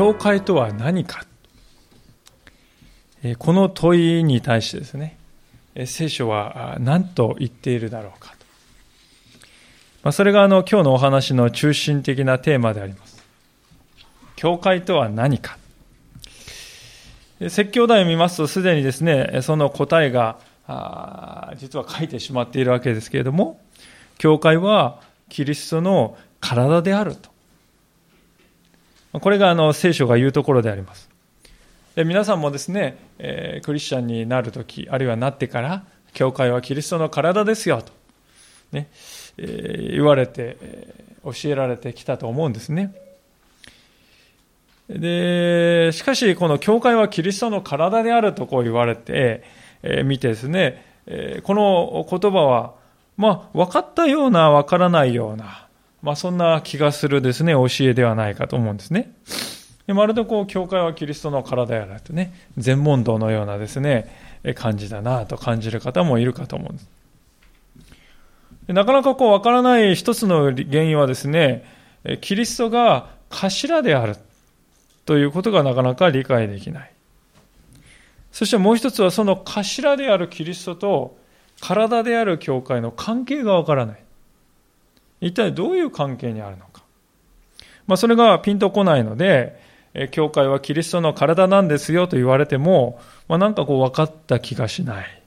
教会とは何か？この問いに対してですね聖書は何と言っているだろうかと、まあ、それがあの今日のお話の中心的なテーマであります。教会とは何か？説教題を見ますとすでにですねその答えが実は書いてしまっているわけですけれども教会はキリストの体であると。これがあの聖書が言うところでありますで皆さんもですね、えー、クリスチャンになるとき、あるいはなってから、教会はキリストの体ですよと、ねえー、言われて、えー、教えられてきたと思うんですね。で、しかし、この教会はキリストの体であるとこう言われて、えー、見てですね、えー、この言葉は、まあ、分かったような、分からないような、まあ、そんな気がするですね、教えではないかと思うんですね。まるでこう、教会はキリストの体やらとね、全問答のようなですね、感じだなと感じる方もいるかと思うんです。なかなかこう、わからない一つの原因はですね、キリストが頭であるということがなかなか理解できない。そしてもう一つはその頭であるキリストと体である教会の関係がわからない。一体どういう関係にあるのか。まあ、それがピンとこないので、教会はキリストの体なんですよと言われても、まあ、なんかこう分かった気がしない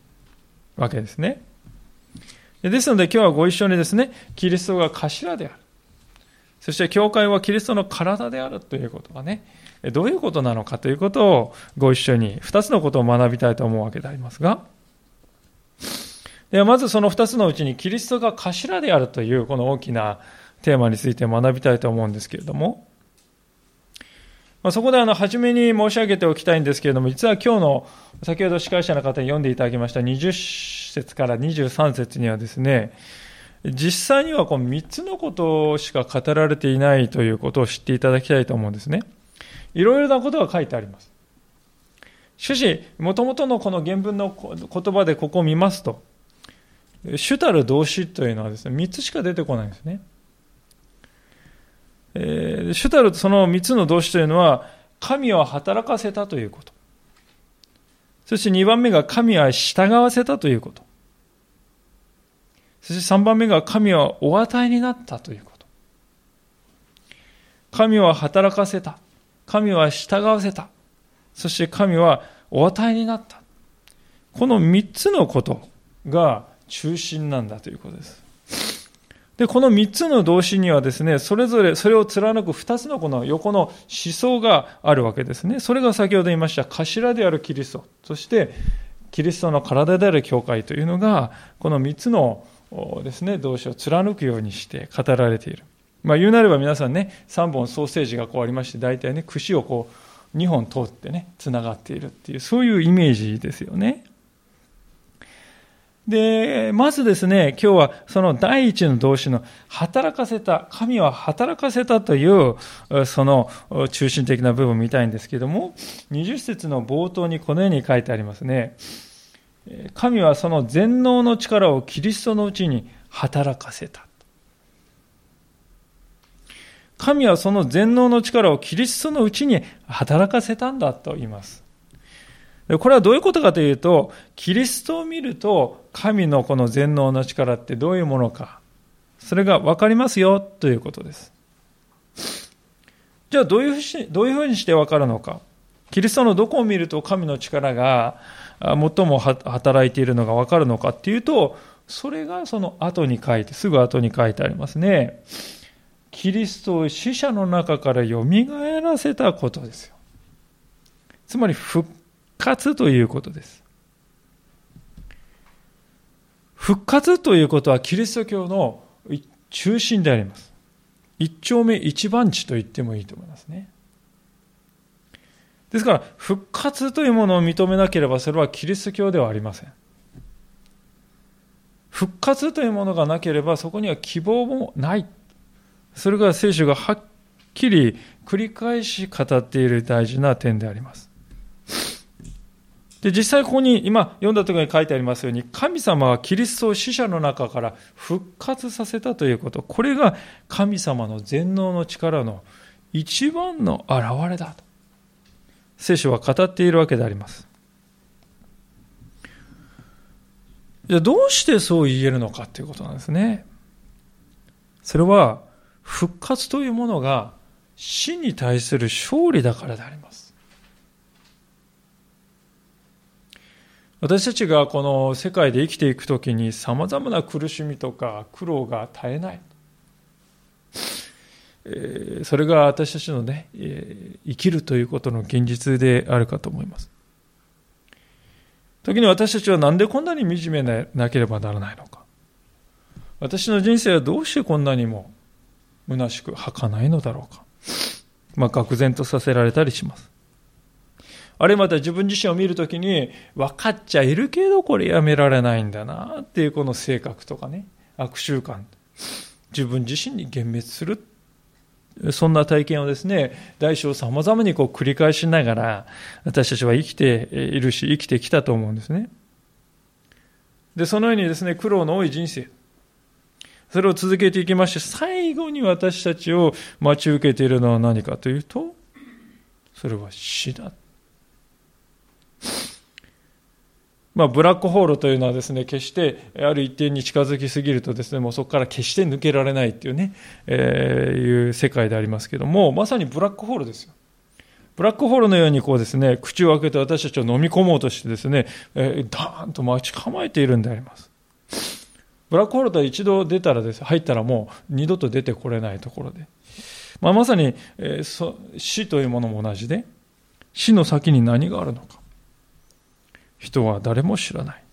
わけですね。ですので今日はご一緒にですね、キリストが頭である。そして教会はキリストの体であるということがね、どういうことなのかということをご一緒に二つのことを学びたいと思うわけでありますが、ではまずその二つのうちにキリストが頭であるというこの大きなテーマについて学びたいと思うんですけれども、ま、そこであの、初めに申し上げておきたいんですけれども、実は今日の、先ほど司会者の方に読んでいただきました20節から23節にはですね、実際にはこの3つのことしか語られていないということを知っていただきたいと思うんですね。いろいろなことが書いてあります。しかし、もともとのこの原文の言葉でここを見ますと、主たる動詞というのはですね、3つしか出てこないんですね。えー、主たるその三つの動詞というのは、神を働かせたということ。そして二番目が神は従わせたということ。そして三番目が神はお与えになったということ。神は働かせた。神は従わせた。そして神はお与えになった。この三つのことが中心なんだということです。で、この3つの動詞にはですね、それぞれそれを貫く2つのこの横の思想があるわけですね。それが先ほど言いました頭であるキリスト、そしてキリストの体である教会というのが、この3つのですね、動詞を貫くようにして語られている。まあ言うなれば皆さんね、3本ソーセージがこうありまして、大体ね、串をこう2本通ってね、繋がっているっていう、そういうイメージですよね。で、まずですね、今日はその第一の動詞の働かせた、神は働かせたという、その中心的な部分を見たいんですけども、20節の冒頭にこのように書いてありますね。神はその全能の力をキリストのうちに働かせた。神はその全能の力をキリストのうちに働かせたんだと言います。これはどういうことかというと、キリストを見ると、神のこの全能の力ってどういうものか、それが分かりますよということです。じゃあどういうふうにどういうふうにして分かるのか。キリストのどこを見ると神の力が最も働いているのが分かるのかっていうと、それがその後に書いて、すぐ後に書いてありますね。キリストを死者の中から蘇らせたことですよ。つまり復活ということです。復活ということはキリスト教の中心であります。一丁目一番地と言ってもいいと思いますね。ですから、復活というものを認めなければ、それはキリスト教ではありません。復活というものがなければ、そこには希望もない。それが聖書がはっきり繰り返し語っている大事な点であります。で、実際ここに今読んだところに書いてありますように、神様はキリストを死者の中から復活させたということ。これが神様の全能の力の一番の現れだと。聖書は語っているわけであります。じゃあどうしてそう言えるのかということなんですね。それは復活というものが死に対する勝利だからであります。私たちがこの世界で生きていくときに様々な苦しみとか苦労が絶えない。それが私たちのね、生きるということの現実であるかと思います。時に私たちはなんでこんなに惨めなければならないのか。私の人生はどうしてこんなにも虚しく儚いのだろうか。まあ、愕然とさせられたりします。あるいはまた自分自身を見るときに、分かっちゃいるけどこれやめられないんだなっていうこの性格とかね、悪習慣。自分自身に幻滅する。そんな体験をですね、大小様々にこう繰り返しながら、私たちは生きているし、生きてきたと思うんですね。で、そのようにですね、苦労の多い人生。それを続けていきまして、最後に私たちを待ち受けているのは何かというと、それは死だ。まあ、ブラックホールというのはですね、決してある一点に近づきすぎるとですね、もうそこから決して抜けられないっていうね、えー、いう世界でありますけども、まさにブラックホールですよ。ブラックホールのようにこうですね、口を開けて私たちを飲み込もうとしてですね、えー、ダーンと待ち構えているんであります。ブラックホールとは一度出たらです、入ったらもう二度と出てこれないところで。まあ、まさに、えー、死というものも同じで、死の先に何があるのか。人は誰も知らない。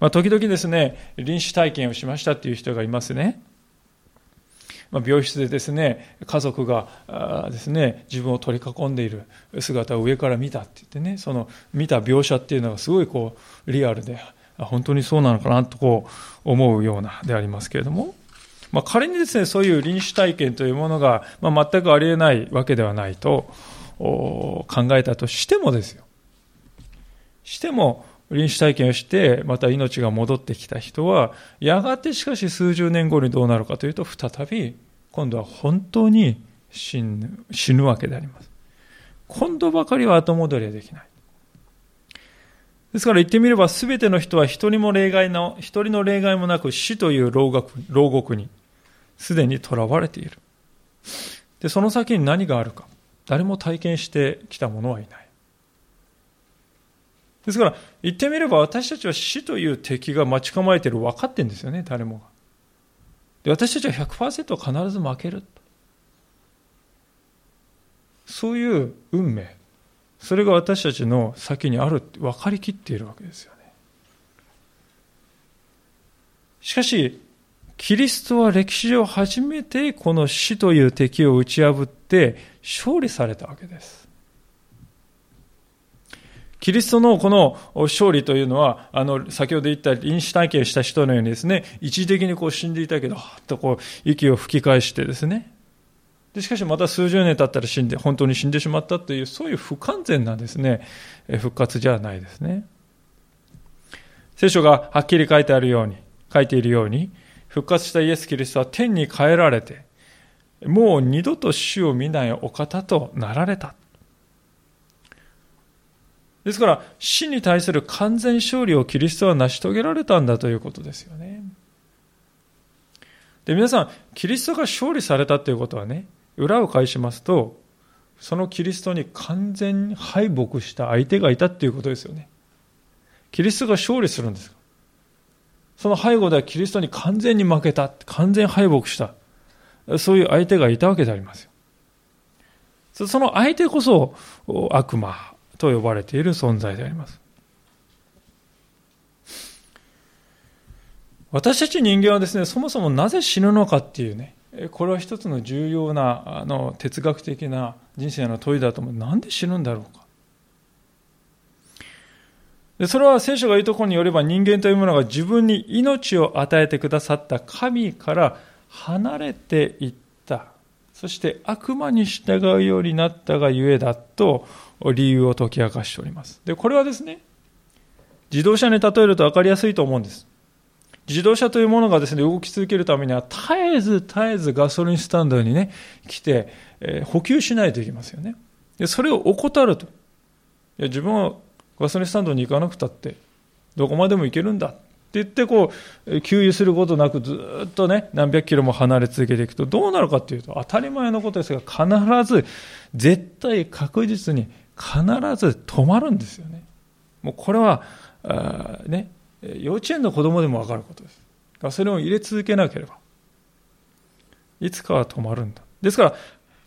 まあ、時々ですね、臨死体験をしましたっていう人がいますね。まあ、病室でですね、家族がですね、自分を取り囲んでいる姿を上から見たって言ってね、その見た描写っていうのがすごいこう、リアルで、本当にそうなのかなとこう思うようなでありますけれども、まあ、仮にですね、そういう臨死体験というものが、まあ、全くありえないわけではないと考えたとしてもですよ。しても臨死体験をしてまた命が戻ってきた人はやがてしかし数十年後にどうなるかというと再び今度は本当に死ぬ死ぬわけであります。今度ばかりは後戻りはできない。ですから言ってみれば全ての人は一人も例外の一人の例外もなく死という牢獄牢獄にすでに囚われている。でその先に何があるか。誰も体験してきた者はいない。ですから、言ってみれば私たちは死という敵が待ち構えている分かってるんですよね、誰もが。で私たちは100%必ず負ける。そういう運命、それが私たちの先にあるって分かりきっているわけですよね。しかし、キリストは歴史上初めてこの死という敵を打ち破って勝利されたわけです。キリストのこの勝利というのは、あの、先ほど言った臨死体験した人のようにですね、一時的にこう死んでいたけど、はっとこう、息を吹き返してですね、でしかしまた数十年経ったら死んで、本当に死んでしまったという、そういう不完全なですね、復活じゃないですね。聖書がはっきり書いてあるように、書いているように、復活したイエス・キリストは天に帰られて、もう二度と死を見ないお方となられた。ですから、死に対する完全勝利をキリストは成し遂げられたんだということですよね。で、皆さん、キリストが勝利されたということはね、裏を返しますと、そのキリストに完全に敗北した相手がいたということですよね。キリストが勝利するんです。その背後ではキリストに完全に負けた、完全敗北した、そういう相手がいたわけでありますよ。その相手こそ悪魔、と呼ばれている存在であります。私たち人間はですね、そもそもなぜ死ぬのかっていうね、これは一つの重要なあの哲学的な人生の問いだと思う。なんで死ぬんだろうか。でそれは聖書が言うところによれば人間というものが自分に命を与えてくださった神から離れていった。そして悪魔に従うようになったがゆえだと理由を解き明かしております。で、これはですね、自動車に例えると分かりやすいと思うんです。自動車というものがですね、動き続けるためには、絶えず絶えずガソリンスタンドにね、来て、えー、補給しないといけますよね。で、それを怠ると。いや、自分はガソリンスタンドに行かなくたって、どこまでも行けるんだって言って、こう、給油することなくずっとね、何百キロも離れ続けていくと、どうなるかっていうと、当たり前のことですが、必ず、絶対確実に、必ず止まるんですよね。もうこれは、あね、幼稚園の子供でも分かることです。ガソリンを入れ続けなければ、いつかは止まるんだ。ですから、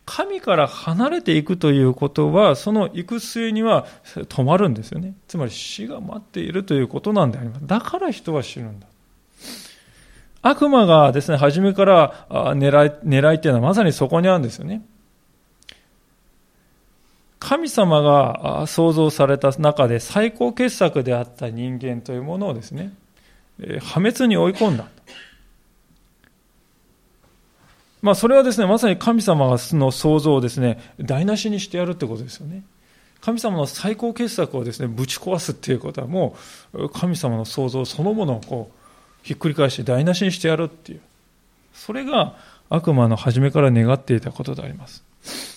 神から離れていくということは、その行く末には止まるんですよね。つまり死が待っているということなんであります。だから人は死ぬんだ。悪魔がですね、初めから狙い、狙いっていうのはまさにそこにあるんですよね。神様が創造された中で最高傑作であった人間というものをですね、破滅に追い込んだ。まあ、それはですね、まさに神様の創造をですね、台無しにしてやるってことですよね。神様の最高傑作をですね、ぶち壊すっていうことはもう、神様の創造そのものをこう、ひっくり返して台無しにしてやるっていう。それが悪魔の初めから願っていたことであります。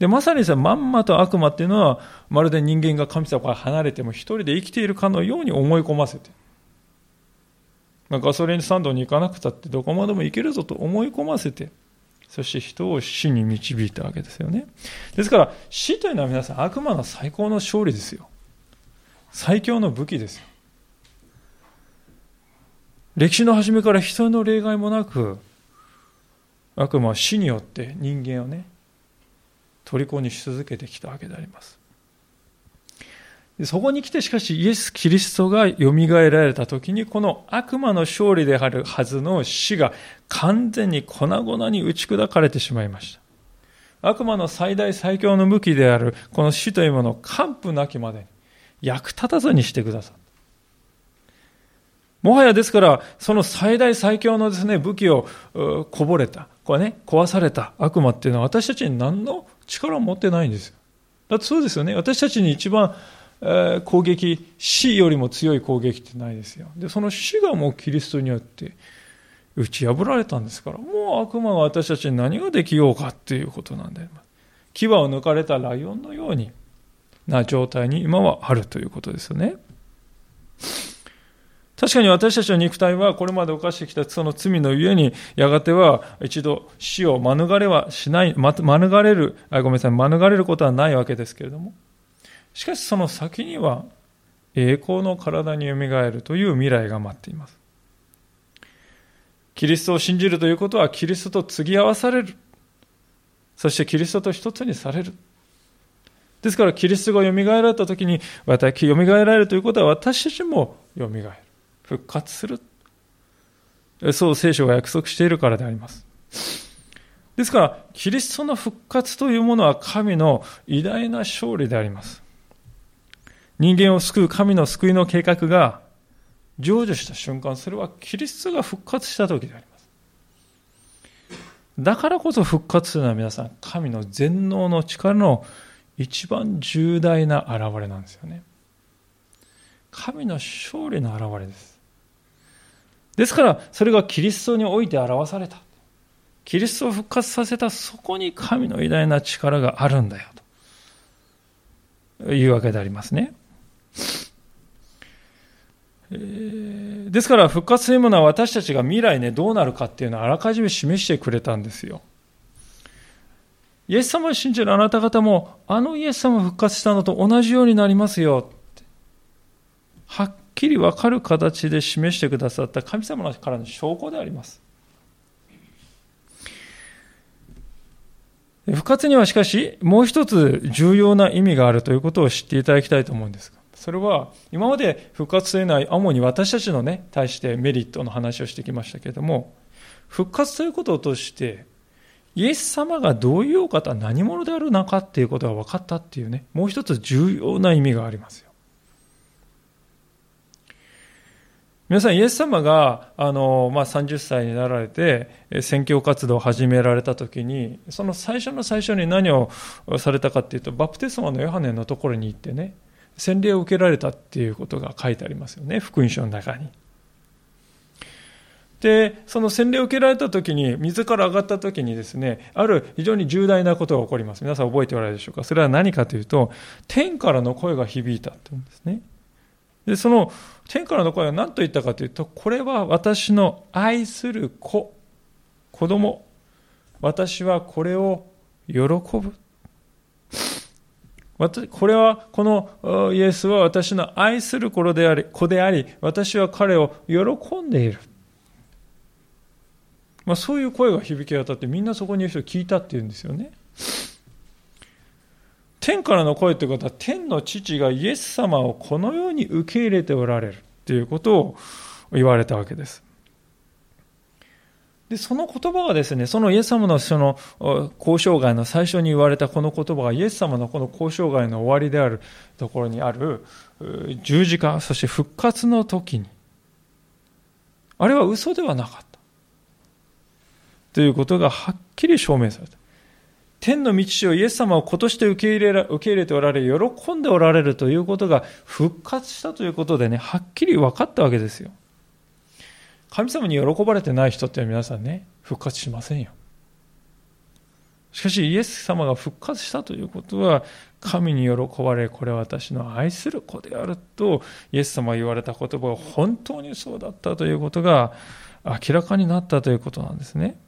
で、まさにさ、まんまと悪魔っていうのは、まるで人間が神様から離れても一人で生きているかのように思い込ませて、ま、ガソリンスタンドに行かなくたってどこまでも行けるぞと思い込ませて、そして人を死に導いたわけですよね。ですから、死というのは皆さん悪魔の最高の勝利ですよ。最強の武器ですよ。歴史の初めから人の例外もなく、悪魔は死によって人間をね、虜にし続けてきたわけであります。そこに来てしかしイエス・キリストが蘇られた時にこの悪魔の勝利であるはずの死が完全に粉々に打ち砕かれてしまいました。悪魔の最大最強の武器であるこの死というものを完膚なきまでに役立たずにしてくださった。もはやですから、その最大最強のですね、武器をこぼれた、これね、壊された悪魔っていうのは私たちに何の力を持ってないんですよ。だってそうですよね。私たちに一番えー攻撃、死よりも強い攻撃ってないですよ。で、その死がもうキリストによって打ち破られたんですから、もう悪魔が私たちに何ができようかっていうことなんで、牙を抜かれたライオンのようにな状態に今はあるということですよね。確かに私たちの肉体はこれまで犯してきたその罪のゆえに、やがては一度死を免れはしない、免れる、あごめんなさい、免れることはないわけですけれども、しかしその先には栄光の体によみがえるという未来が待っています。キリストを信じるということはキリストと継ぎ合わされる。そしてキリストと一つにされる。ですからキリストが蘇られた時に、私、蘇られるということは私たちも蘇る。復活する？そう聖書が約束しているからであります。ですから、キリストの復活というものは神の偉大な勝利であります。人間を救う神の救いの計画が成就した瞬間、それはキリストが復活した時であります。だからこそ復活というのは皆さん、神の全能の力の一番重大な現れなんですよね。神の勝利の現れです。ですから、それがキリストにおいて表された。キリストを復活させたそこに神の偉大な力があるんだよ。というわけでありますね。ですから復活というものは私たちが未来ねどうなるかっていうのをあらかじめ示してくれたんですよ。イエス様を信じるあなた方もあのイエス様復活したのと同じようになりますよはっきり分かる形で示してくださった神様からの証拠であります。復活にはしかしもう一つ重要な意味があるということを知っていただきたいと思うんですそれは、今まで復活というのは主に私たちのね、対してメリットの話をしてきましたけれども、復活ということを通して、イエス様がどういうお方、何者であるのかっていうことが分かったっていうね、もう一つ重要な意味がありますよ。皆さん、イエス様が、あの、まあ、30歳になられて、宣教活動を始められた時に、その最初の最初に何をされたかっていうと、バプテスマのヨハネのところに行ってね、洗礼を受けられたっていうことが書いてありますよね、福音書の中に。で、その洗礼を受けられた時に、水から上がった時にですね、ある非常に重大なことが起こります。皆さん覚えておられるでしょうか？それは何かというと、天からの声が響いたって言うんですね。で、その天からの声は何と言ったかというと、これは私の愛する子、子供。私はこれを喜ぶ。これは、このイエスは私の愛する子であり、子であり、私は彼を喜んでいる。まあ、そういう声が響き渡ってみんなそこにいる人聞いたっていうんですよね。天からの声ということは天の父がイエス様をこのように受け入れておられるということを言われたわけです。で、その言葉がですね、そのイエス様のその交渉外の最初に言われたこの言葉がイエス様のこの交渉外の終わりであるところにある十字架、そして復活の時に、あれは嘘ではなかった。ということがはっきり証明された。天の道をイエス様を今年で受け入れ受け入れておられ、喜んでおられるということが復活したということでね、はっきり分かったわけですよ。神様に喜ばれてない人って皆さんね、復活しませんよ。しかしイエス様が復活したということは、神に喜ばれ、これは私の愛する子であると、イエス様が言われた言葉が本当にそうだったということが明らかになったということなんですね。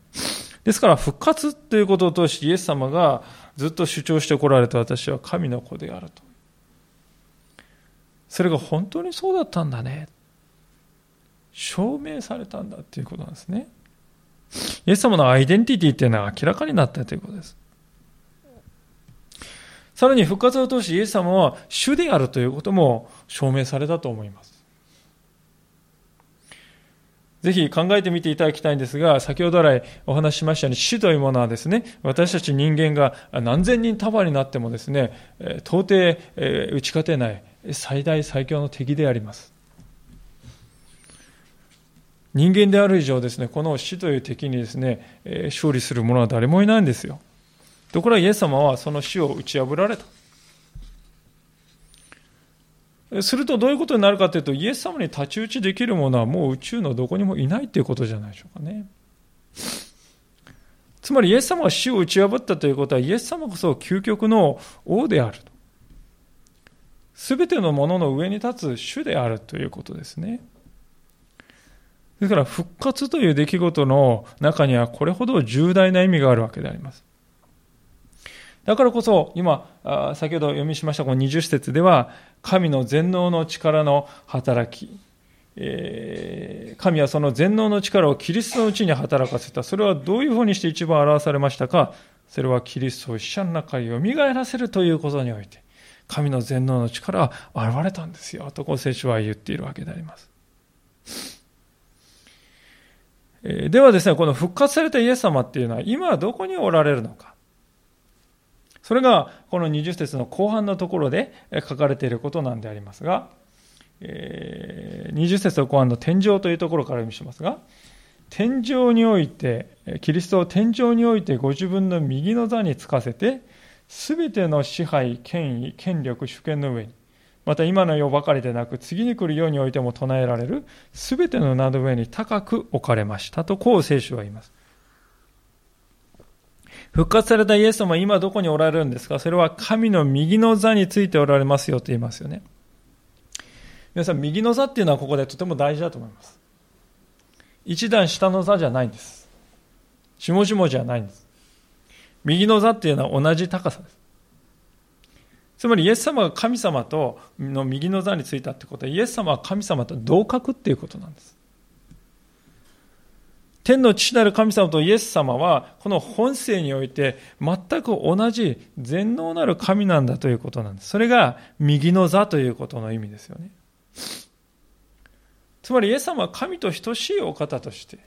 ですから復活ということを通してイエス様がずっと主張してこられた私は神の子であると。それが本当にそうだったんだね。証明されたんだということなんですね。イエス様のアイデンティティっていうのは明らかになったということです。さらに復活を通してイエス様は主であるということも証明されたと思います。ぜひ考えてみていただきたいんですが、先ほど来お話ししましたように、死というものはですね、私たち人間が何千人束になってもですね、到底打ち勝てない最大最強の敵であります。人間である以上ですね、この死という敵にですね、勝利する者は誰もいないんですよ。ところがイエス様はその死を打ち破られた。するとどういうことになるかというと、イエス様に太刀打ちできるものはもう宇宙のどこにもいないということじゃないでしょうかね。つまりイエス様が死を打ち破ったということは、イエス様こそ究極の王であると。すべてのものの上に立つ主であるということですね。ですから復活という出来事の中にはこれほど重大な意味があるわけであります。だからこそ、今、先ほど読みしましたこの20節では、神の全能の力の働き、えー、神はその全能の力をキリストのうちに働かせた。それはどういうふうにして一番表されましたか？それはキリストを死者の中に蘇らせるということにおいて、神の全能の力は現れたんですよ。とこう聖書は言っているわけであります。ではですね、この復活されたイエス様っていうのは今どこにおられるのか？それがこの20節の後半のところで書かれていることなんでありますが、20節の後半の天井というところから読みしますが、天井において、キリストを天井においてご自分の右の座につかせて、すべての支配、権威、権力、主権の上に、また今の世ばかりでなく、次に来る世においても唱えられる、すべての名の上に高く置かれましたと、こう聖書は言います。復活されたイエス様は今どこにおられるんですか？それは神の右の座についておられますよと言いますよね。皆さん、右の座っていうのはここでとても大事だと思います。一段下の座じゃないんです。下々じゃないんです。右の座っていうのは同じ高さです。つまりイエス様が神様との右の座についたってことはイエス様は神様と同格っていうことなんです。天の父なる神様とイエス様は、この本性において全く同じ全能なる神なんだということなんです。それが右の座ということの意味ですよね。つまりイエス様は神と等しいお方として、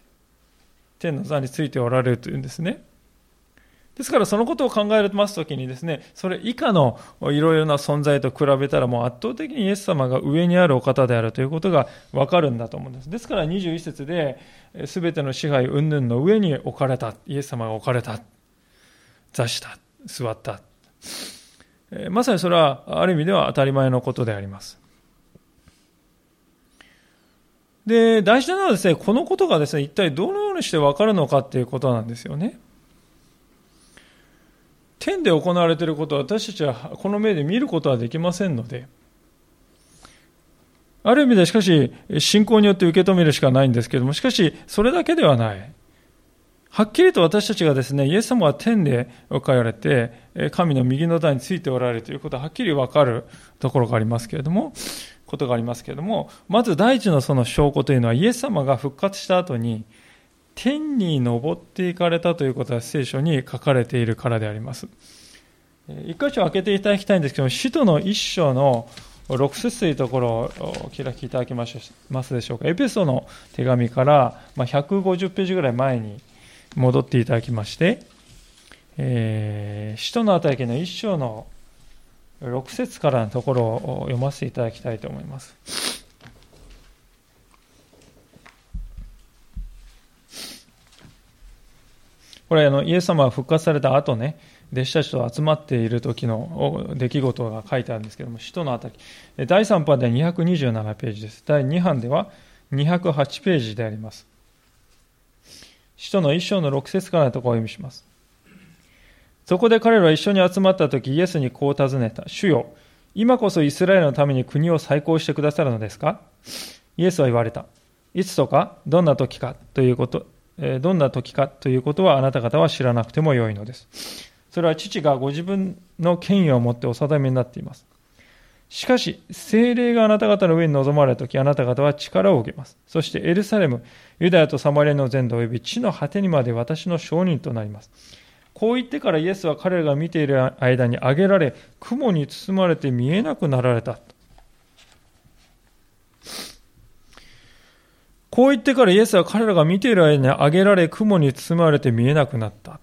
天の座についておられるというんですね。ですからそのことを考えますときにですね、それ以下のいろいろな存在と比べたらもう圧倒的にイエス様が上にあるお方であるということがわかるんだと思うんです。ですから21節で、すべての支配云々の上に置かれた、イエス様が置かれた、座した、座った。まさにそれはある意味では当たり前のことであります。で、大事なのはですね、このことがですね、一体どのようにしてわかるのかっていうことなんですよね。天で行われていることは私たちはこの目で見ることはできませんので、ある意味でしかし、信仰によって受け止めるしかないんですけども、しかし、それだけではない。はっきりと私たちがですね、イエス様は天で置かれて、神の右の台についておられるということははっきりわかるところがありますけれども、ことがありますけれども、まず第一のその証拠というのは、イエス様が復活した後に、天に昇っていかれたということが聖書に書かれているからであります。一箇所開けていただきたいんですけども、使徒の一章の6節というところをお開きいただけますでしょうか。エペソの手紙から150ページぐらい前に戻っていただきまして、えー、使徒の働きの一章の6節からのところを読ませていただきたいと思います。これあの、イエス様が復活された後ね、弟子たちと集まっている時の出来事が書いてあるんですけども、使徒のあたり。第3版では227ページです。第2版では208ページであります。使徒の一章の6節からのところを読みします。そこで彼らは一緒に集まった時、イエスにこう尋ねた。主よ、今こそイスラエルのために国を再興してくださるのですか？イエスは言われた。いつとか、どんな時かということ、どんな時かということはあなた方は知らなくてもよいのです。それは父がご自分の権威を持ってお定めになっています。しかし、精霊があなた方の上に臨まれたとき、あなた方は力を受けます。そしてエルサレム、ユダヤとサマリアの全土及び地の果てにまで私の証人となります。こう言ってからイエスは彼らが見ている間に上げられ、雲に包まれて見えなくなられた。こう言ってからイエスは彼らが見ている間に上げられ、雲に包まれて見えなくなった。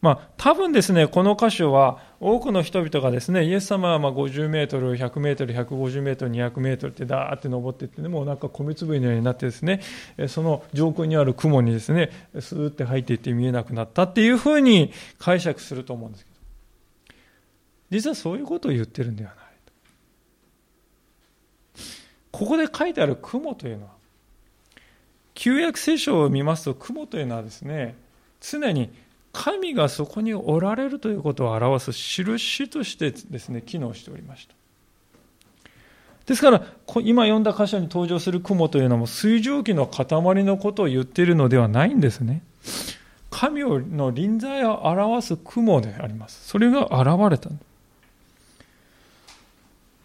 まあ、多分ですね、この箇所は多くの人々がですね、イエス様はまあ50メートル、100メートル、150メートル、200メートルってダーって登っていって、ね、もうなんか米粒のようになってですね、その上空にある雲にですね、スーって入っていって見えなくなったっていうふうに解釈すると思うんですけど、実はそういうことを言ってるんではない。ここで書いてある雲というのは、旧約聖書を見ますと雲というのはですね、常に神がそこにおられるということを表す印としてですね、機能しておりました。ですから、今読んだ箇所に登場する雲というのも水蒸気の塊のことを言っているのではないんですね。神の臨在を表す雲であります。それが現れた。で、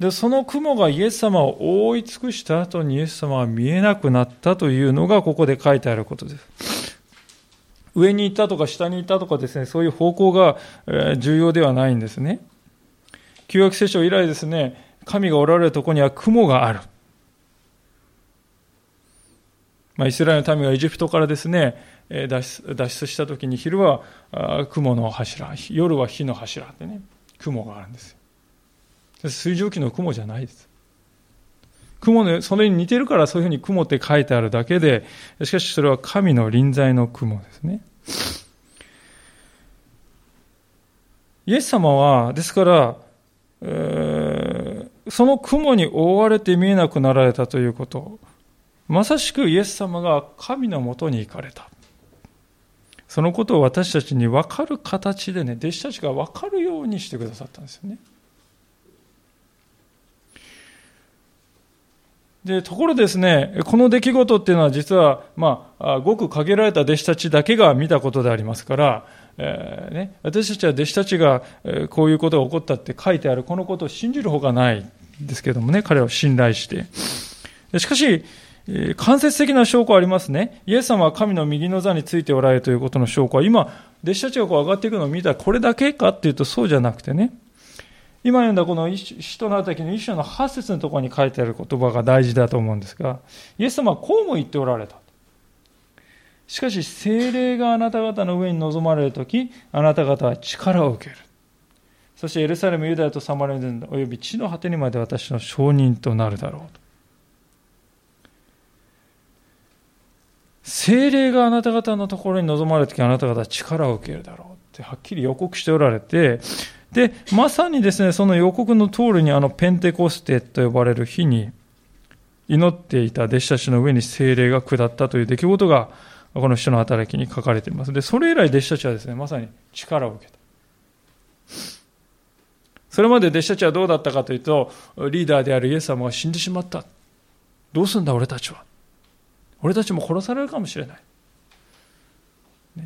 でその雲がイエス様を覆い尽くした後にイエス様は見えなくなったというのがここで書いてあることです。上に行ったとか下に行ったとかですね、そういう方向が重要ではないんですね。旧約聖書以来ですね、神がおられるところには雲がある。まあ、イスラエルの民がエジプトからですね、脱出脱出した時に昼は雲の柱、夜は火の柱ってね、雲があるんですよ。水蒸気の雲じゃないです。雲ね、それに似てるからそういうふうに雲って書いてあるだけで、しかしそれは神の臨在の雲ですね。イエス様は、ですから、えー、その雲に覆われて見えなくなられたということ、まさしくイエス様が神のもとに行かれた。そのことを私たちに分かる形でね、弟子たちが分かるようにしてくださったんですよね。で、ところですね、この出来事っていうのは実は、まあ、ごく限られた弟子たちだけが見たことでありますから、えー、ね、私たちは弟子たちがこういうことが起こったって書いてあるこのことを信じるほかないですけどもね、彼を信頼して。しかし、間接的な証拠ありますね。イエス様は神の右の座についておられるということの証拠は、今、弟子たちがこう上がっていくのを見たらこれだけかっていうとそうじゃなくてね、今読んだこの使徒の働きの一章の8節のところに書いてある言葉が大事だと思うんですが、イエス様はこうも言っておられた。しかし、精霊があなた方の上に臨まれるとき、あなた方は力を受ける。そしてエルサレム、ユダヤとサマリア人および地の果てにまで私の証人となるだろうと。精霊があなた方のところに臨まれるとき、あなた方は力を受けるだろうってはっきり予告しておられて、で、まさにですね、その予告の通りにあのペンテコステと呼ばれる日に、祈っていた弟子たちの上に精霊が下ったという出来事が、この人の働きに書かれています。で、それ以来弟子たちはですね、まさに力を受けた。それまで弟子たちはどうだったかというと、リーダーであるイエス様が死んでしまった。どうすんだ俺たちは。俺たちも殺されるかもしれない。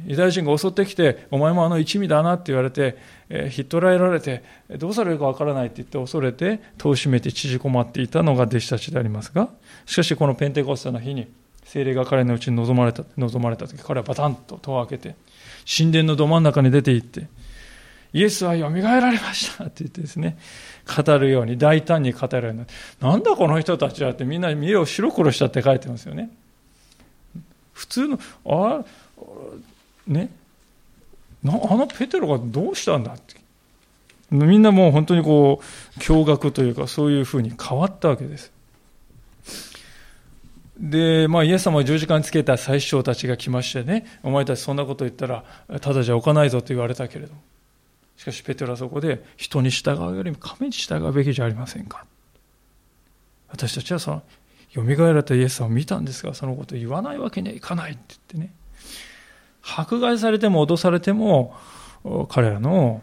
ユダヤ人が襲ってきて、お前もあの一味だなって言われて、えー、ひっ捕らえられて、どうされるかわからないって言って恐れて、戸を閉めて縮こまっていたのが弟子たちでありますが、しかしこのペンテコステの日に、精霊が彼のうちに望まれた、望まれた時、彼はバタンと戸を開けて、神殿のど真ん中に出て行って、イエスは蘇られましたって言ってですね、語るように、大胆に語るようになる。なんだこの人たちはってみんな見栄を白黒したって書いてますよね。普通の、あね、あのペテロがどうしたんだって。みんなもう本当にこう、驚愕というか、そういうふうに変わったわけです。で、まあ、イエス様を十字架につけた最初たちが来ましてね、お前たちそんなこと言ったら、ただじゃ置かないぞと言われたけれど。しかし、ペテロはそこで、人に従うよりも神に従うべきじゃありませんか。私たちはその、蘇られたイエス様を見たんですが、そのこと言わないわけにはいかないって言ってね。迫害されても脅されても彼らの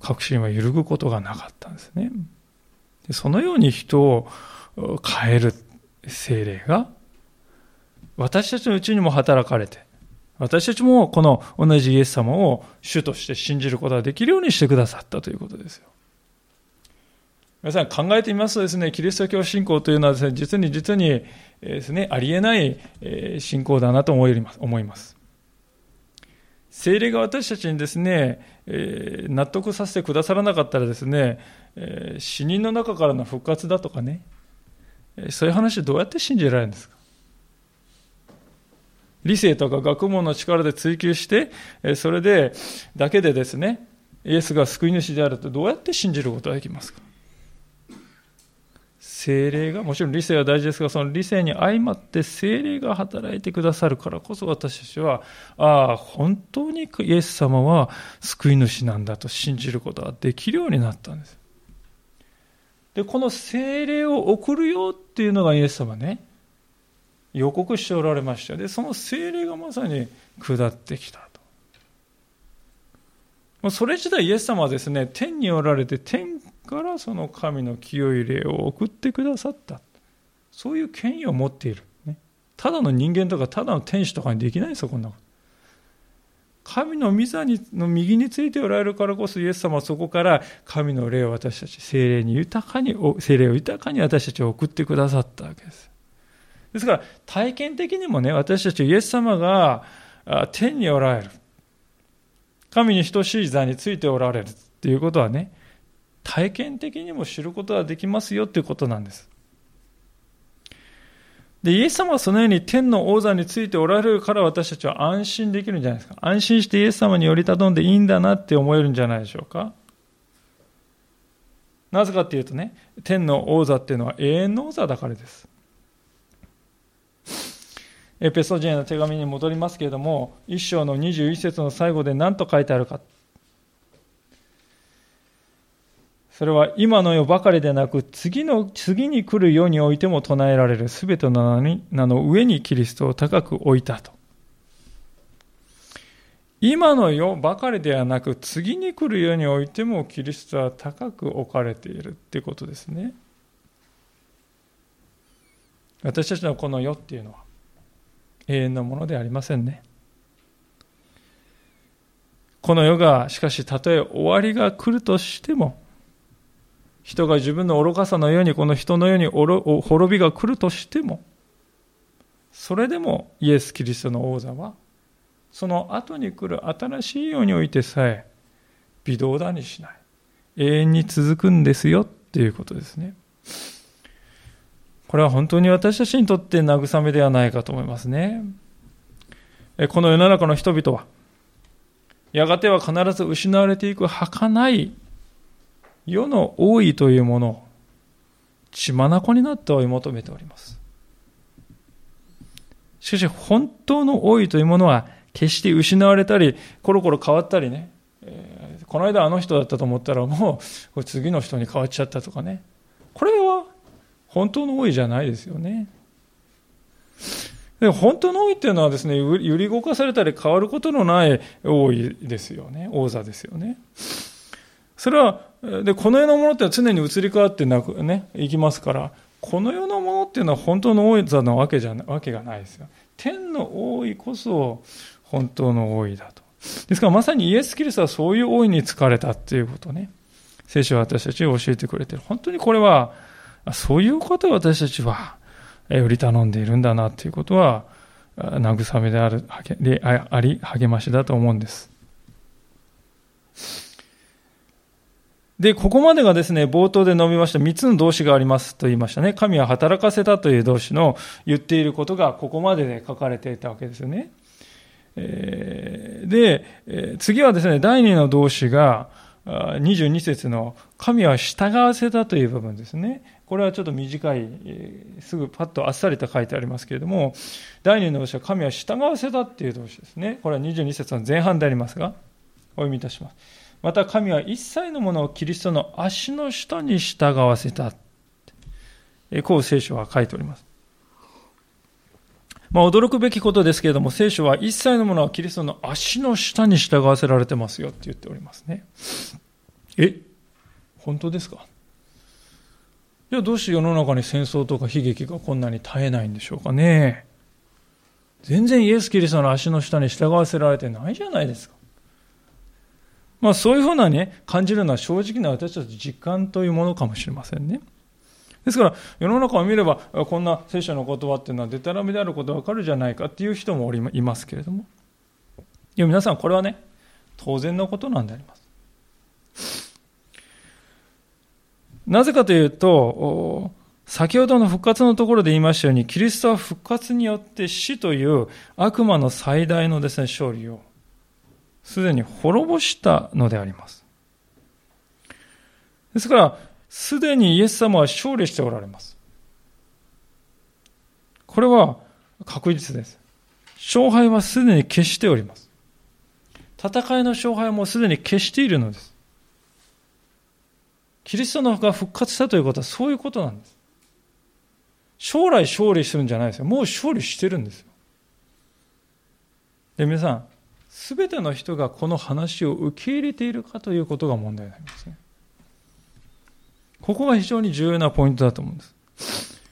確信は揺るぐことがなかったんですね。でそのように人を変える精霊が私たちのうちにも働かれて私たちもこの同じイエス様を主として信じることができるようにしてくださったということですよ。皆さん考えてみますとですね、キリスト教信仰というのはですね、実に実にですね、ありえない信仰だなと思います。精霊が私たちにですね、納得させてくださらなかったらですね、死人の中からの復活だとかね、そういう話どうやって信じられるんですか？理性とか学問の力で追求して、それで、だけでですね、イエスが救い主であるとどうやって信じることができますか？精霊が、もちろん理性は大事ですが、その理性に相まって精霊が働いてくださるからこそ私たちは、ああ、本当にイエス様は救い主なんだと信じることができるようになったんです。で、この精霊を送るよっていうのがイエス様ね、予告しておられました。で、その精霊がまさに下ってきたと。それ自体イエス様はですね、天におられて天からその神の清い霊を送ってくださった。そういう権威を持っている。ね、ただの人間とか、ただの天使とかにできないですよ、こんなこと。神の御座にの右についておられるからこそイエス様はそこから神の霊を私たち、精霊に豊かに、精霊を豊かに私たちを送ってくださったわけです。ですから体験的にもね、私たちイエス様が天におられる。神に等しい座についておられるっていうことはね、体験的にも知ることができますよということなんです。で、イエス様はそのように天の王座についておられるから私たちは安心できるんじゃないですか。安心してイエス様に寄り頼んでいいんだなって思えるんじゃないでしょうか。なぜかっていうとね、天の王座っていうのは永遠の王座だからです。エペソジェの手紙に戻りますけれども、一章の21節の最後で何と書いてあるか。それは今の世ばかりでなく、次の、次に来る世においても唱えられる全ての名の上にキリストを高く置いたと。今の世ばかりではなく、次に来る世においてもキリストは高く置かれているってことですね。私たちのこの世っていうのは永遠のものでありませんね。この世がしかしたとえ終わりが来るとしても人が自分の愚かさのようにこの人のように滅びが来るとしても、それでもイエス・キリストの王座は、その後に来る新しい世においてさえ、微動だにしない。永遠に続くんですよっていうことですね。これは本当に私たちにとって慰めではないかと思いますね。この世の中の人々は、やがては必ず失われていく儚い世の王位というものを血眼になって追い求めております。しかし本当の王位というものは決して失われたり、コロコロ変わったりね、えー、この間あの人だったと思ったらもう次の人に変わっちゃったとかね。これは本当の王位じゃないですよね。で本当の王位っていうのはですね、揺り動かされたり変わることのない王位ですよね。王座ですよね。それは、で、この世のものって常に移り変わってなくね、いきますから、この世のものっていうのは本当の王座なわけじゃわけがないですよ。天の王位こそ本当の王位だと。ですからまさにイエス・キリストはそういう王位に疲れたっていうことね。聖書は私たちに教えてくれてる。本当にこれは、そういうことを私たちは売り頼んでいるんだなということは、慰めである、あり、励ましだと思うんです。で、ここまでがですね、冒頭で述べました3つの動詞がありますと言いましたね。神は働かせたという動詞の言っていることがここまでで書かれていたわけですよね。で、次はですね、第2の動詞が22節の神は従わせたという部分ですね。これはちょっと短い、すぐパッとあっさりと書いてありますけれども、第2の動詞は神は従わせたっていう動詞ですね。これは22節の前半でありますが、お読みいたします。また神は一切のものをキリストの足の下に従わせた。こう聖書は書いております。まあ、驚くべきことですけれども、聖書は一切のものはキリストの足の下に従わせられてますよって言っておりますね。え？本当ですか？じゃあどうして世の中に戦争とか悲劇がこんなに絶えないんでしょうかね。全然イエス・キリストの足の下に従わせられてないじゃないですか。まあそういうふうなね、感じるのは正直な私たち実感というものかもしれませんね。ですから、世の中を見れば、こんな聖書の言葉っていうのはデタラメであることがわかるじゃないかっていう人もいますけれども。いや、皆さん、これはね、当然のことなんであります。なぜかというと、先ほどの復活のところで言いましたように、キリストは復活によって死という悪魔の最大のですね、勝利をすでに滅ぼしたのであります。ですから、すでにイエス様は勝利しておられます。これは確実です。勝敗はすでに消しております。戦いの勝敗もすでに消しているのです。キリストのが復活したということはそういうことなんです。将来勝利するんじゃないですよ。もう勝利してるんですよ。で、皆さん、すべての人がこの話を受け入れているかということが問題になりますね。ここが非常に重要なポイントだと思うんです。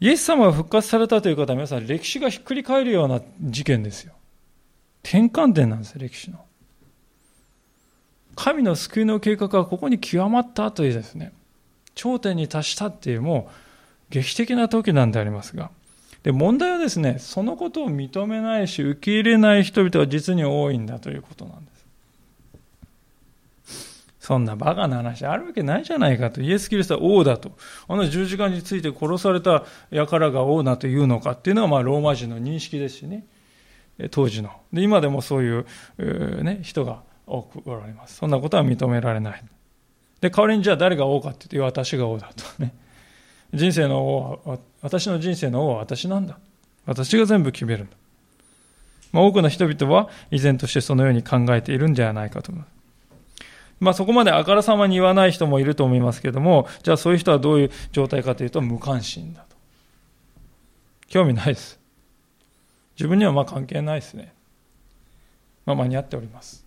イエス様が復活されたということは皆さん歴史がひっくり返るような事件ですよ。転換点なんです、歴史の。神の救いの計画はここに極まったというですね、頂点に達したっていうもう劇的な時なんでありますが、で、問題はですね、そのことを認めないし、受け入れない人々が実に多いんだということなんです。そんなバカな話あるわけないじゃないかと。イエス・キリストは王だと。あの十字架について殺された輩が王だというのかっていうのは、まあ、ローマ人の認識ですしね。当時の。で、今でもそういう、ね、人が多くおられます。そんなことは認められない。で、代わりにじゃあ誰が王かって言って、私が王だとね。人生の王は、私の人生の王は私なんだ。私が全部決めるんだ。まあ、多くの人々は依然としてそのように考えているんじゃないかと思います。まあそこまであからさまに言わない人もいると思いますけども、じゃあそういう人はどういう状態かというと無関心だと。興味ないです。自分にはまあ関係ないですね。まあ間に合っております。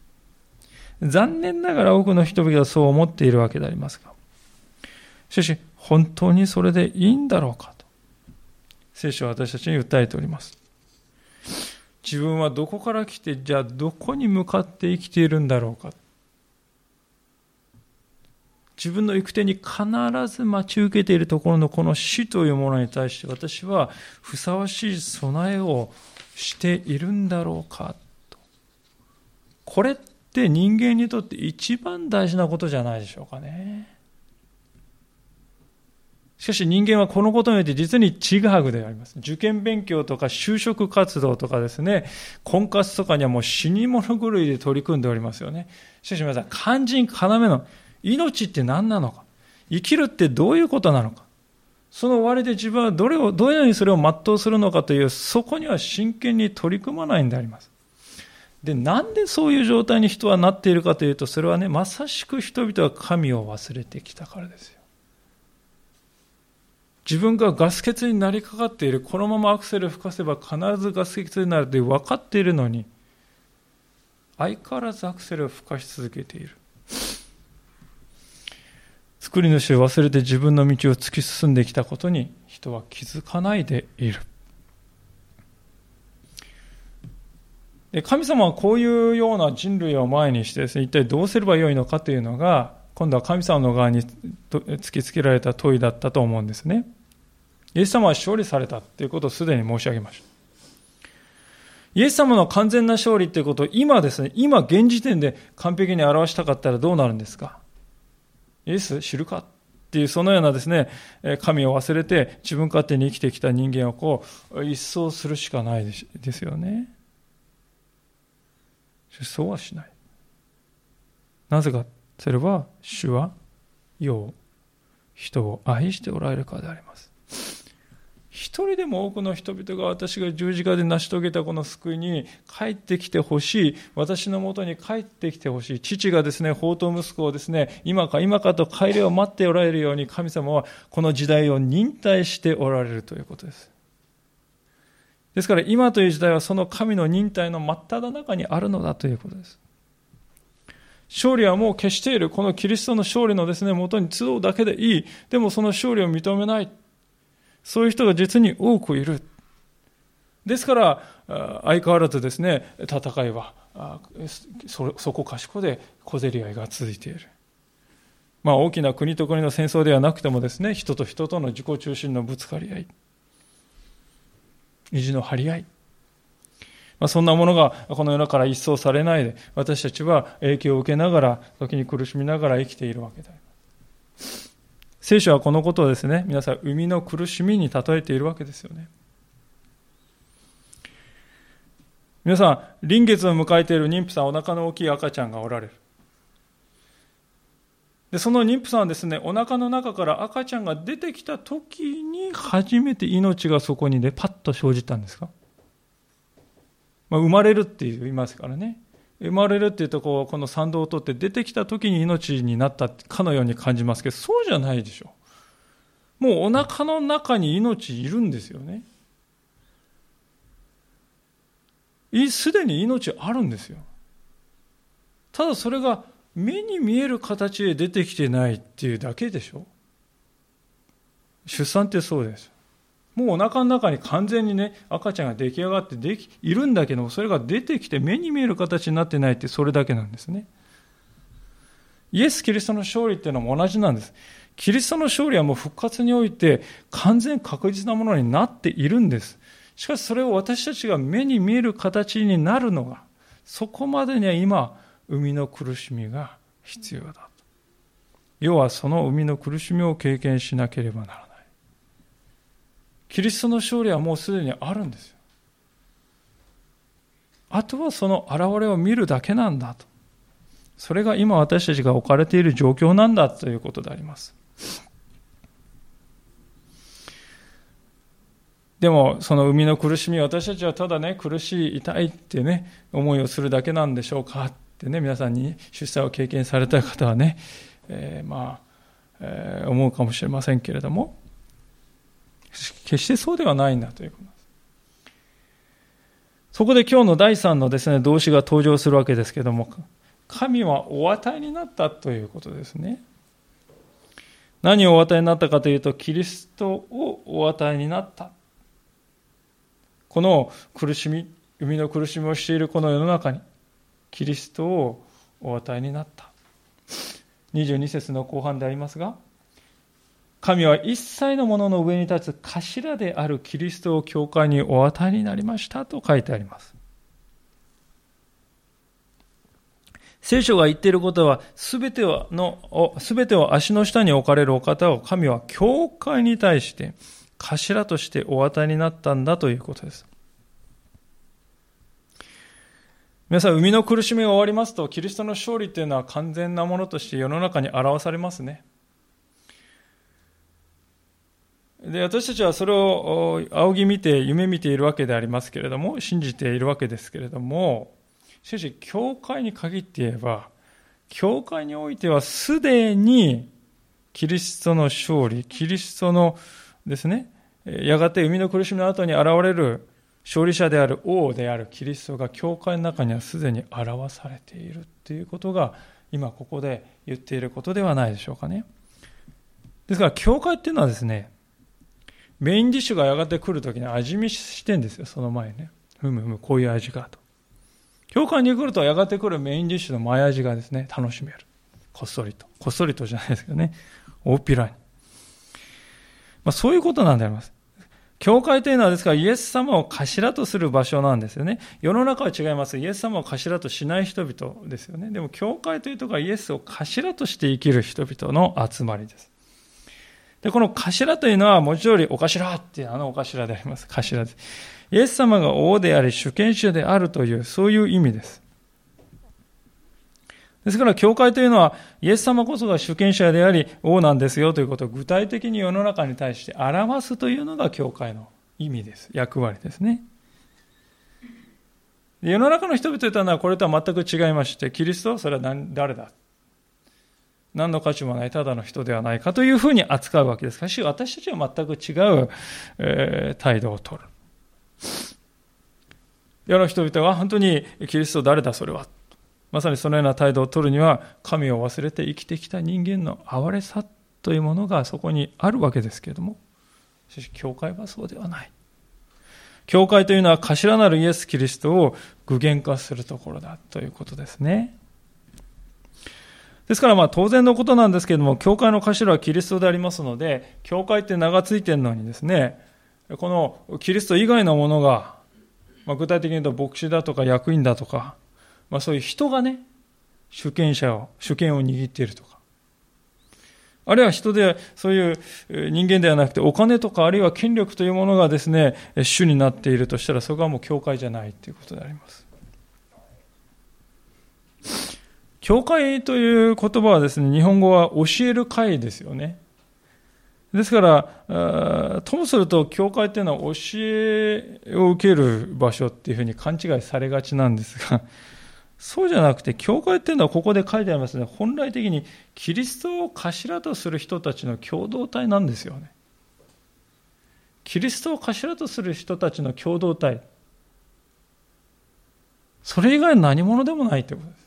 残念ながら多くの人々はそう思っているわけでありますが。しかし、本当にそれでいいんだろうか聖書は私たちに訴えております。自分はどこから来てじゃあどこに向かって生きているんだろうか。自分の行く手に必ず待ち受けているところのこの死というものに対して私はふさわしい備えをしているんだろうか。とこれって人間にとって一番大事なことじゃないでしょうかね。しかし人間はこのことによって実にちぐはぐであります。受験勉強とか就職活動とかですね、婚活とかにはもう死に物狂いで取り組んでおりますよね。しかし皆さん、肝心要の命って何なのか生きるってどういうことなのかその終わりで自分はどれを、どのようにそれを全うするのかという、そこには真剣に取り組まないんであります。で、なんでそういう状態に人はなっているかというと、それはね、まさしく人々は神を忘れてきたからですよ。自分がガス欠になりかかっている。このままアクセル吹かせば必ずガス欠になると分かっているのに、相変わらずアクセルを吹かし続けている。作り主を忘れて自分の道を突き進んできたことに人は気づかないでいる。で神様はこういうような人類を前にしてですね、一体どうすればよいのかというのが、今度は神様の側に突きつけられた問いだったと思うんですね。イエス様は勝利されたということをすでに申し上げました。イエス様の完全な勝利ということを今ですね、今現時点で完璧に表したかったらどうなるんですか？イエス知るかっていうそのようなですね、神を忘れて自分勝手に生きてきた人間をこう、一掃するしかないですよね。そうはしない。なぜか、それは主は世を人を愛しておられるかであります。一人でも多くの人々が私が十字架で成し遂げたこの救いに帰ってきてほしい。私のもとに帰ってきてほしい。父がですね、宝刀息子をですね、今か今かと帰りを待っておられるように神様はこの時代を忍耐しておられるということです。ですから今という時代はその神の忍耐の真っ只中にあるのだということです。勝利はもう消している。このキリストの勝利のですね、元に集うだけでいい。でもその勝利を認めない。そういう人が実に多くいる。ですから、相変わらずですね、戦いは、そこかしこで小競り合いが続いている。まあ大きな国と国の戦争ではなくてもですね、人と人との自己中心のぶつかり合い。意地の張り合い。まあ、そんなものがこの世の中から一掃されないで、私たちは影響を受けながら、時に苦しみながら生きているわけだ。聖書はこのことをですね、皆さん、生みの苦しみに例えているわけですよね。皆さん、臨月を迎えている妊婦さん、お腹の大きい赤ちゃんがおられる。で、その妊婦さんはですね、お腹の中から赤ちゃんが出てきた時に初めて命がそこにね、パッと生じたんですか？まあ、生まれるって言いますからね。生まれるっていうとこ、この参道を通って出てきた時に命になったかのように感じますけど、そうじゃないでしょ。もうお腹の中に命いるんですよね。すでに命あるんですよ。ただそれが目に見える形で出てきてないっていうだけでしょ。出産ってそうです。もうお腹の中に完全にね、赤ちゃんが出来上がってでき、いるんだけど、それが出てきて目に見える形になってないってそれだけなんですね。イエス・キリストの勝利っていうのも同じなんです。キリストの勝利はもう復活において完全確実なものになっているんです。しかしそれを私たちが目に見える形になるのが、そこまでには今、生みの苦しみが必要だと。要はその生みの苦しみを経験しなければならない。キリストの勝利はもうすでにあるんですよ。あとはその現れを見るだけなんだと。それが今私たちが置かれている状況なんだということであります。でも、その生みの苦しみ、私たちはただね、苦しい、痛いってね、思いをするだけなんでしょうかってね、皆さんに出産を経験された方はね、えー、まあ、えー、思うかもしれませんけれども、決してそうではないんだということです。そこで今日の第3のですね、動詞が登場するわけですけども、神はお与えになったということですね。何をお与えになったかというと、キリストをお与えになった。この苦しみ、生みの苦しみをしているこの世の中に、キリストをお与えになった。22節の後半でありますが、神は一切のものの上に立つ頭であるキリストを教会にお与えになりましたと書いてあります。聖書が言っていることは、すべての、すべてを足の下に置かれるお方を神は教会に対して頭としてお与えになったんだということです。皆さん、生みの苦しみが終わりますと、キリストの勝利というのは完全なものとして世の中に表されますね。で、私たちはそれを仰ぎ見て、夢見ているわけでありますけれども、信じているわけですけれども、しかし、教会に限って言えば、教会においてはすでに、キリストの勝利、キリストのですね、やがて生みの苦しみの後に現れる勝利者である王であるキリストが教会の中にはすでに表されているということが今ここで言っていることではないでしょうかね。ですから教会っていうのはですね、メインディッシュがやがて来るときに味見してんですよ、その前ね。ふむふむ、こういう味かと。教会に来るとやがて来るメインディッシュの前味がですね、楽しめる。こっそりと。こっそりとじゃないですけどね。大っぴらに。まあ、そういうことなんであります。教会というのはですからイエス様を頭とする場所なんですよね。世の中は違います。イエス様を頭としない人々ですよね。でも教会というところはイエスを頭として生きる人々の集まりです。で、この頭というのは文字通りお頭っていうあのお頭であります。頭です。イエス様が王であり主権者であるというそういう意味です。ですから、教会というのは、イエス様こそが主権者であり、王なんですよということを具体的に世の中に対して表すというのが教会の意味です。役割ですね。世の中の人々というのはこれとは全く違いまして、キリストはそれは誰だ何の価値もないただの人ではないかというふうに扱うわけです。しかし私たちは全く違う、えー、態度をとる。世の人々は本当にキリスト誰だそれはまさにそのような態度を取るには、神を忘れて生きてきた人間の哀れさというものがそこにあるわけですけれども、しかし、教会はそうではない。教会というのは頭なるイエス・キリストを具現化するところだということですね。ですからまあ当然のことなんですけれども、教会の頭はキリストでありますので、教会って名がついてるのにですね、このキリスト以外のものが、まあ、具体的に言うと牧師だとか役員だとか、まあ、そういう人がね、主権者を、主権を握っているとか、あるいは人で、そういう人間ではなくて、お金とか、あるいは権力というものがですね、主になっているとしたら、そこはもう教会じゃないということであります。教会という言葉はですね、日本語は教える会ですよね。ですから、ともすると、教会っていうのは教えを受ける場所っていうふうに勘違いされがちなんですが、そうじゃなくて、教会っていうのはここで書いてありますね。本来的にキリストを頭とする人たちの共同体なんですよね。キリストを頭とする人たちの共同体。それ以外何者でもないということです。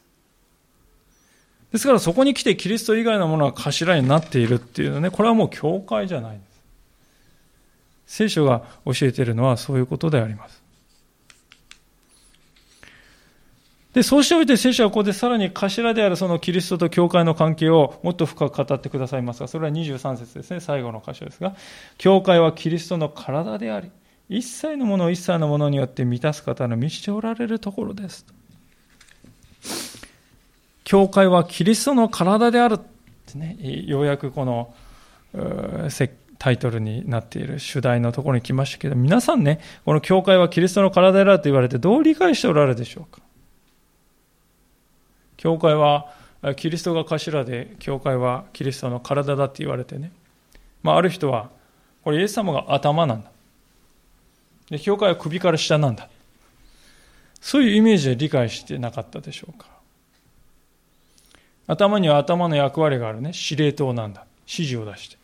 ですからそこに来てキリスト以外のものが頭になっているっていうのはね、これはもう教会じゃないです。聖書が教えているのはそういうことであります。で、そうしておいて聖書はここでさらに頭であるそのキリストと教会の関係をもっと深く語ってくださいますが、それは23節ですね、最後の箇所ですが、教会はキリストの体であり、一切のものを一切のものによって満たす方の満ちておられるところです。教会はキリストの体であるってね、ようやくこのタイトルになっている主題のところに来ましたけど、皆さんね、この教会はキリストの体であると言われてどう理解しておられるでしょうか？教会はキリストが頭で、教会はキリストの体だって言われてね。まあ、ある人は、これイエス様が頭なんだ。で、教会は首から下なんだ。そういうイメージで理解してなかったでしょうか？頭には頭の役割があるね。司令塔なんだ。指示を出して。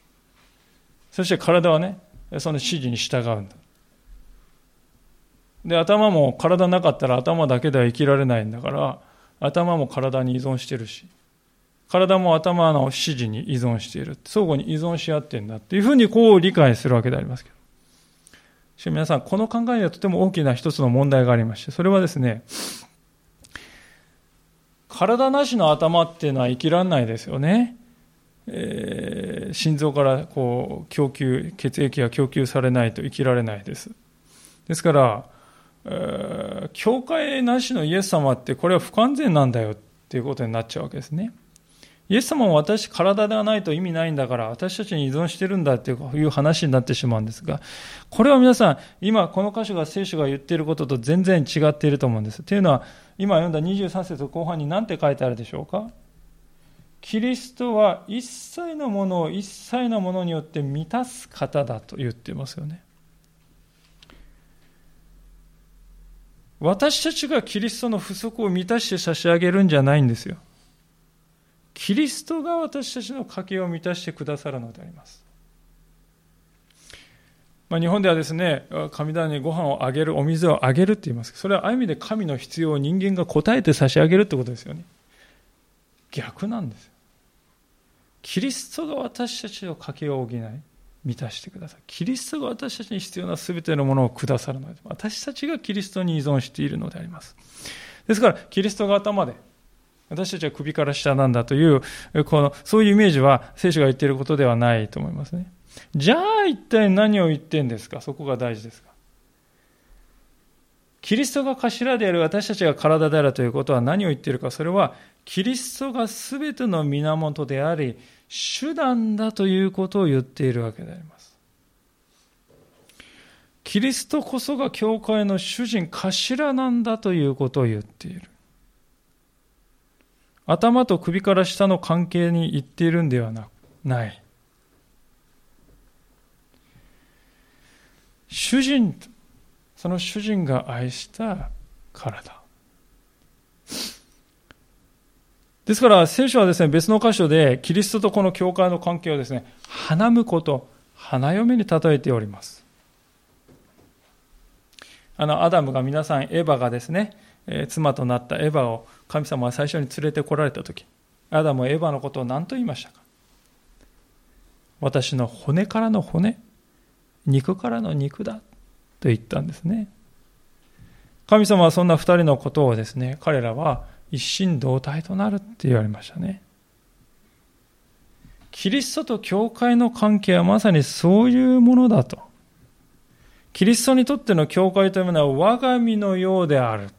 そして体はね、その指示に従うんだ。で、頭も体なかったら頭だけでは生きられないんだから、頭も体に依存してるし、体も頭の指示に依存している。相互に依存し合ってんだっていうふうにこう理解するわけでありますけど。しかし皆さん、この考えにはとても大きな一つの問題がありまして、それはですね、体なしの頭っていうのは生きられないですよね。えー、心臓からこう供給、血液が供給されないと生きられないです。ですから、教会なしのイエス様ってこれは不完全なんだよっていうことになっちゃうわけですね。イエス様も私体ではないと意味ないんだから私たちに依存してるんだっていう話になってしまうんですが、これは皆さん、今この箇所が聖書が言っていることと全然違っていると思うんです。というのは、今読んだ23節後半に何て書いてあるでしょうか？キリストは一切のものを一切のものによって満たす方だと言っていますよね。私たちがキリストの不足を満たして差し上げるんじゃないんですよ。キリストが私たちの家計を満たしてくださるのであります。まあ、日本ではですね、神棚にご飯をあげる、お水をあげるって言いますそれはある意味で神の必要を人間が答えて差し上げるってことですよね。逆なんです。キリストが私たちの家計を補い、満たしてください。キリストが私たちに必要な全てのものをくださるので、私たちがキリストに依存しているのであります。ですから、キリストが頭で、私たちは首から下なんだという、この、そういうイメージは聖書が言っていることではないと思いますね。じゃあ一体何を言ってんですか？そこが大事ですか？キリストが頭である私たちが体であるということは何を言っているか？それはキリストが全ての源であり手段だということを言っているわけであります。キリストこそが教会の主人頭なんだということを言っている。頭と首から下の関係に言っているんではない主人、その主人が愛した体。ですから聖書はですね、別の箇所でキリストとこの教会の関係をですね、花婿と花嫁に例えております。あの、アダムが皆さん、エヴァがですね、妻となったエヴァを神様は最初に連れてこられた時、アダムはエヴァのことを何と言いましたか？私の骨からの骨、肉からの肉だと言ったんですね。神様はそんな二人のことをですね、彼らは一心同体となるって言われましたね。キリストと教会の関係はまさにそういうものだと。キリストにとっての教会というものは我が身のようである。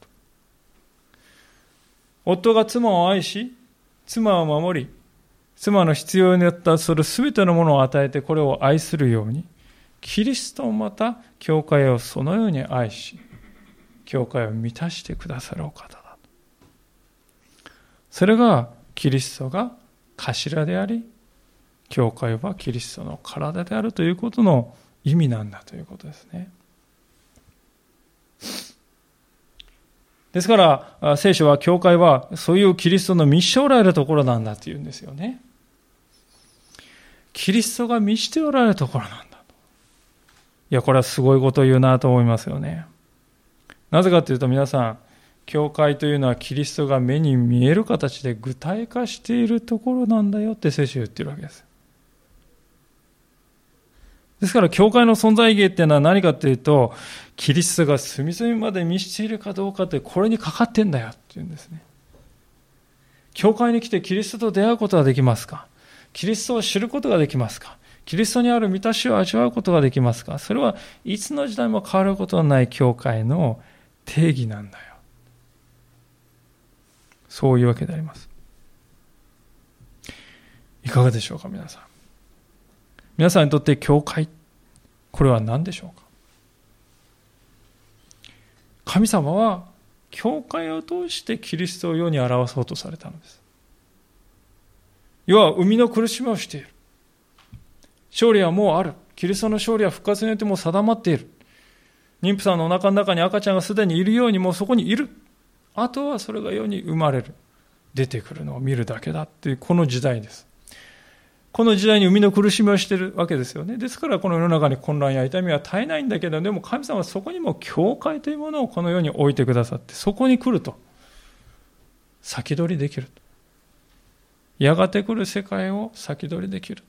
夫が妻を愛し、妻を守り、妻の必要によったそれ全てのものを与えてこれを愛するように、キリストもまた教会をそのように愛し、教会を満たしてくださるお方だ。それがキリストが頭であり、教会はキリストの体であるということの意味なんだということですね。ですから、聖書は教会はそういうキリストの密しておられるところなんだというんですよね。キリストが満ちておられるところなんだと。いや、これはすごいことを言うなと思いますよね。なぜかというと皆さん、教会というのはキリストが目に見える形で具体化しているところなんだよって聖書言ってるわけです。ですから、教会の存在意義っていうのは何かというと、キリストが隅々まで満ちているかどうかってこれにかかってんだよっていうんですね。教会に来てキリストと出会うことができますか？キリストを知ることができますか？キリストにある満たしを味わうことができますか？それはいつの時代も変わることのない教会の定義なんだよ。そういうわけであります。いかがでしょうか、皆さん？皆さんにとって教会、これは何でしょうか？神様は教会を通してキリストを世に表そうとされたのです。要は生みの苦しみをしている。勝利はもうある。キリストの勝利は復活によってもう定まっている。妊婦さんのお腹の中に赤ちゃんがすでにいるようにもうそこにいる。あとはそれが世に生まれる。出てくるのを見るだけだっていうこの時代です。この時代に生みの苦しみをしているわけですよね。ですからこの世の中に混乱や痛みは絶えないんだけど、でも神様はそこにも教会というものをこの世に置いてくださって、そこに来ると、先取りできる。やがて来る世界を先取りできる。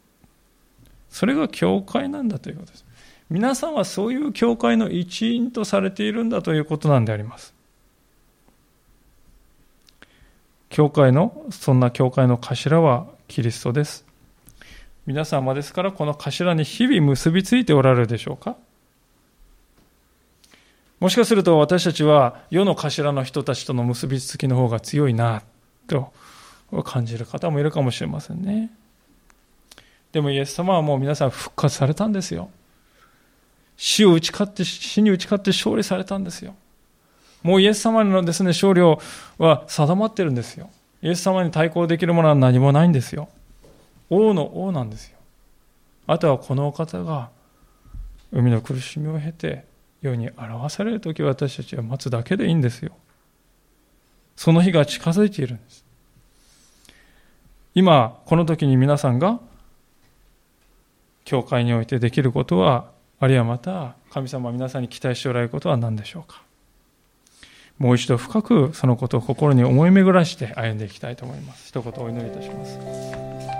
それが教会なんだということです。皆さんはそういう教会の一員とされているんだということなんであります。教会の、そんな教会の頭はキリストです。皆様ですからこの頭に日々結びついておられるでしょうか？もしかすると私たちは世の頭の人たちとの結びつきの方が強いなと感じる方もいるかもしれませんね。でもイエス様はもう皆さん復活されたんですよ。死を打ち勝って、死に打ち勝って勝利されたんですよ。もうイエス様のですね、勝利は定まってるんですよ。イエス様に対抗できるものは何もないんですよ。王の王なんですよ。あとはこのお方が海の苦しみを経て世に表される時私たちは待つだけでいいんですよ。その日が近づいているんです。今、この時に皆さんが教会においてできることはあるいはまた神様皆さんに期待しておられることは何でしょうかもう一度深くそのことを心に思い巡らして歩んでいきたいと思います一言お祈りいたします